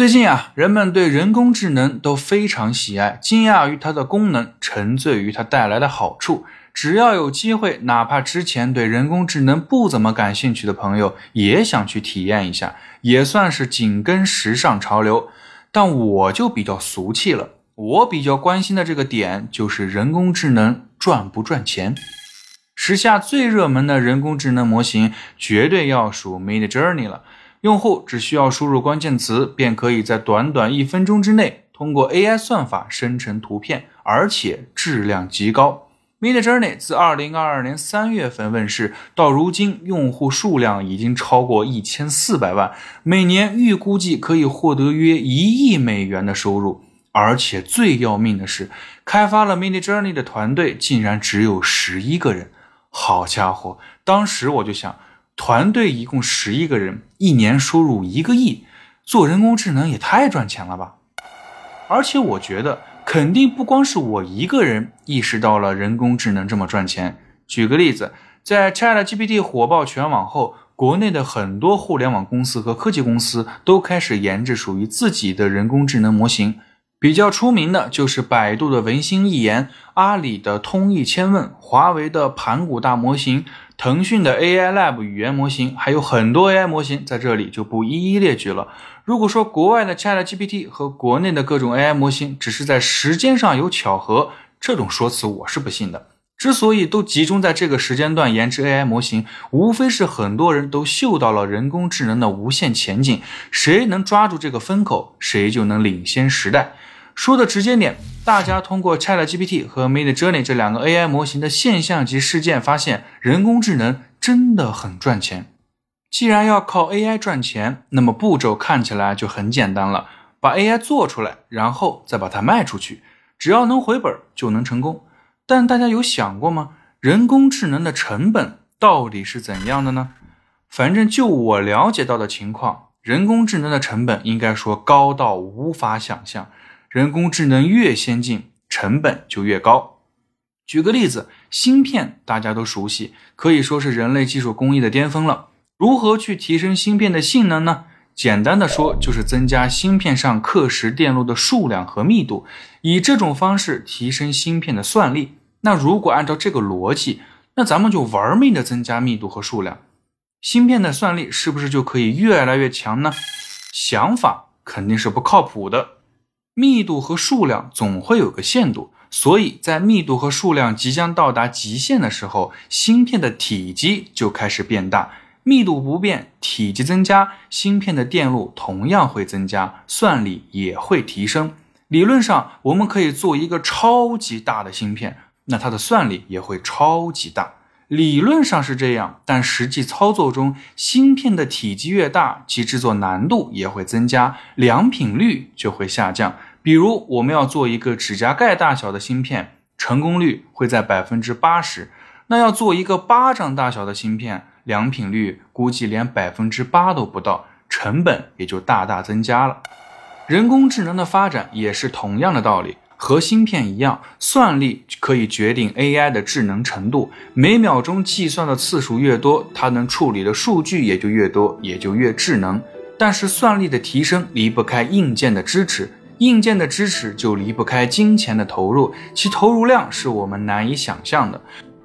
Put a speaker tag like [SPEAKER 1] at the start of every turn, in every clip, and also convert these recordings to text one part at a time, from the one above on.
[SPEAKER 1] 最近啊，人们对人工智能都非常喜爱，惊讶于它的功能，沉醉于它带来的好处。只要有机会，哪怕之前对人工智能不怎么感兴趣的朋友，也想去体验一下，也算是紧跟时尚潮流。但我就比较俗气了，我比较关心的这个点就是人工智能赚不赚钱。时下最热门的人工智能模型，绝对要数 Mid Journey 了。用户只需要输入关键词，便可以在短短一分钟之内通过 AI 算法生成图片，而且质量极高。Mid Journey 自2022年3月份问世到如今，用户数量已经超过一千四百万，每年预估计可以获得约一亿美元的收入。而且最要命的是，开发了 Mid Journey 的团队竟然只有十一个人。好家伙，当时我就想。团队一共十一个人，一年收入一个亿，做人工智能也太赚钱了吧！而且我觉得肯定不光是我一个人意识到了人工智能这么赚钱。举个例子，在 ChatGPT 火爆全网后，国内的很多互联网公司和科技公司都开始研制属于自己的人工智能模型。比较出名的就是百度的文心一言、阿里的通义千问、华为的盘古大模型。腾讯的 AI Lab 语言模型还有很多 AI 模型，在这里就不一一列举了。如果说国外的 ChatGPT 和国内的各种 AI 模型只是在时间上有巧合，这种说辞我是不信的。之所以都集中在这个时间段研制 AI 模型，无非是很多人都嗅到了人工智能的无限前景，谁能抓住这个风口，谁就能领先时代。说的直接点，大家通过 ChatGPT 和 Midjourney 这两个 AI 模型的现象级事件，发现人工智能真的很赚钱。既然要靠 AI 赚钱，那么步骤看起来就很简单了：把 AI 做出来，然后再把它卖出去，只要能回本就能成功。但大家有想过吗？人工智能的成本到底是怎样的呢？反正就我了解到的情况，人工智能的成本应该说高到无法想象。人工智能越先进，成本就越高。举个例子，芯片大家都熟悉，可以说是人类技术工艺的巅峰了。如何去提升芯片的性能呢？简单的说，就是增加芯片上刻蚀电路的数量和密度，以这种方式提升芯片的算力。那如果按照这个逻辑，那咱们就玩命的增加密度和数量，芯片的算力是不是就可以越来越强呢？想法肯定是不靠谱的。密度和数量总会有个限度，所以在密度和数量即将到达极限的时候，芯片的体积就开始变大。密度不变，体积增加，芯片的电路同样会增加，算力也会提升。理论上，我们可以做一个超级大的芯片，那它的算力也会超级大。理论上是这样，但实际操作中，芯片的体积越大，其制作难度也会增加，良品率就会下降。比如，我们要做一个指甲盖大小的芯片，成功率会在百分之八十。那要做一个巴掌大小的芯片，良品率估计连百分之八都不到，成本也就大大增加了。人工智能的发展也是同样的道理。和芯片一样，算力可以决定 AI 的智能程度。每秒钟计算的次数越多，它能处理的数据也就越多，也就越智能。但是算力的提升离不开硬件的支持，硬件的支持就离不开金钱的投入，其投入量是我们难以想象的。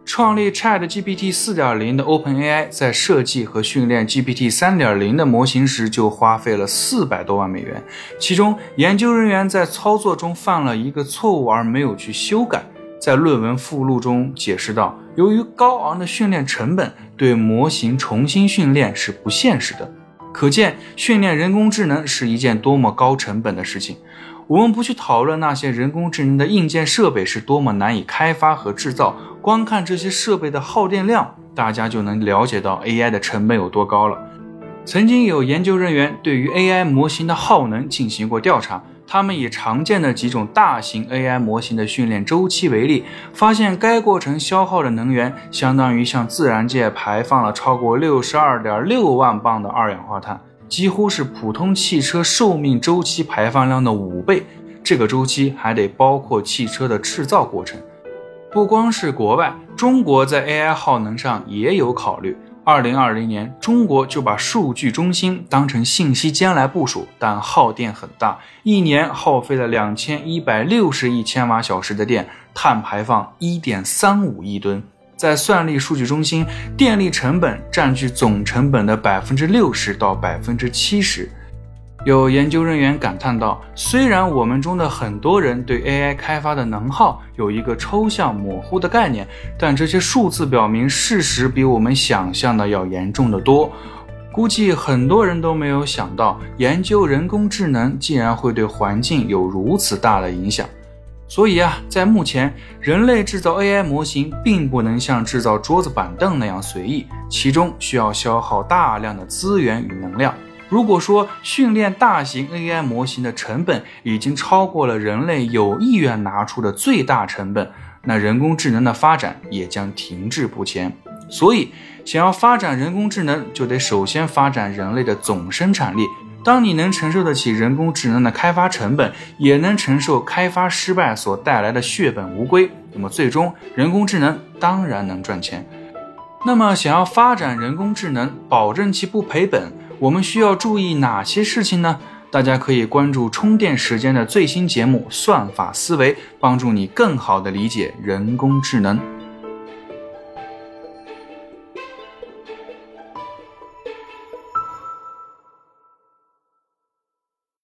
[SPEAKER 1] 创立 ChatGPT 4.0的 OpenAI 在设计和训练 GPT 3.0的模型时就花费了四百多万美元，其中研究人员在操作中犯了一个错误而没有去修改，在论文附录中解释道：由于高昂的训练成本，对模型重新训练是不现实的。可见，训练人工智能是一件多么高成本的事情。我们不去讨论那些人工智能的硬件设备是多么难以开发和制造。光看这些设备的耗电量，大家就能了解到 AI 的成本有多高了。曾经有研究人员对于 AI 模型的耗能进行过调查，他们以常见的几种大型 AI 模型的训练周期为例，发现该过程消耗的能源相当于向自然界排放了超过六十二点六万磅的二氧化碳，几乎是普通汽车寿命周期排放量的五倍。这个周期还得包括汽车的制造过程。不光是国外，中国在 AI 耗能上也有考虑。二零二零年，中国就把数据中心当成信息间来部署，但耗电很大，一年耗费了两千一百六十亿千瓦小时的电，碳排放一点三五亿吨。在算力数据中心，电力成本占据总成本的百分之六十到百分之七十。有研究人员感叹道：“虽然我们中的很多人对 AI 开发的能耗有一个抽象模糊的概念，但这些数字表明事实比我们想象的要严重的多。估计很多人都没有想到，研究人工智能竟然会对环境有如此大的影响。所以啊，在目前，人类制造 AI 模型并不能像制造桌子板凳那样随意，其中需要消耗大量的资源与能量。”如果说训练大型 AI 模型的成本已经超过了人类有意愿拿出的最大成本，那人工智能的发展也将停滞不前。所以，想要发展人工智能，就得首先发展人类的总生产力。当你能承受得起人工智能的开发成本，也能承受开发失败所带来的血本无归，那么最终人工智能当然能赚钱。那么，想要发展人工智能，保证其不赔本。我们需要注意哪些事情呢？大家可以关注充电时间的最新节目《算法思维》，帮助你更好的理解人工智能。